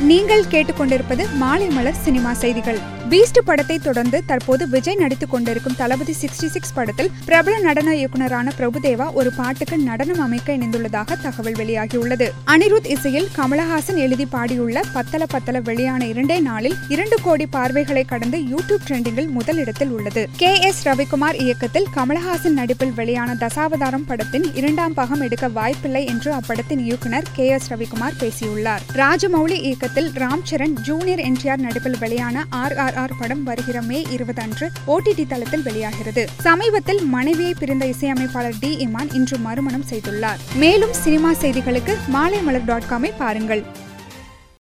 நீங்கள் கேட்டுக்கொண்டிருப்பது மாலை மலர் சினிமா செய்திகள். பீஸ்ட் படத்தை தொடர்ந்து தற்போது விஜய் நடித்துக் கொண்டிருக்கும் தளபதி சிக்ஸ்டி சிக்ஸ் படத்தில் பிரபல நடன இயக்குநரான பிரபுதேவா ஒரு பாட்டுக்கு நடனம் அமைக்க இணைந்துள்ளதாக தகவல் வெளியாகியுள்ளது. அனிருத் இசையில் கமலஹாசன் எழுதி பாடியுள்ள பத்தல பத்தல வெளியான இரண்டே நாளில் இரண்டு கோடி பார்வைகளை கடந்து யூடியூப் ட்ரெண்டிங்கில் முதலிடத்தில் உள்ளது. கே எஸ் ரவிக்குமார் இயக்கத்தில் கமலஹாசன் நடிப்பில் வெளியான தசாவதாரம் படத்தின் இரண்டாம் பாகம் எடுக்க வாய்ப்பில்லை என்று அப்படத்தின் இயக்குனர் கே எஸ் ரவிக்குமார் பேசியுள்ளார். ராஜமௌலி இயக்கத்தில் ராம் சரண் ஜூனியர் என்டிஆர் நடிப்பில் வெளியான ஆர் ஆர் ஆர் படம் வருகிற மே இருபது அன்று ஓடிடி தளத்தில் வெளியாகிறது. சமீபத்தில் மனைவியை பிரிந்த இசையமைப்பாளர் டி இமான் இன்று மறுமணம் செய்துள்ளார். மேலும் சினிமா செய்திகளுக்கு மாலை மலர் டாட் காமை பாருங்கள்.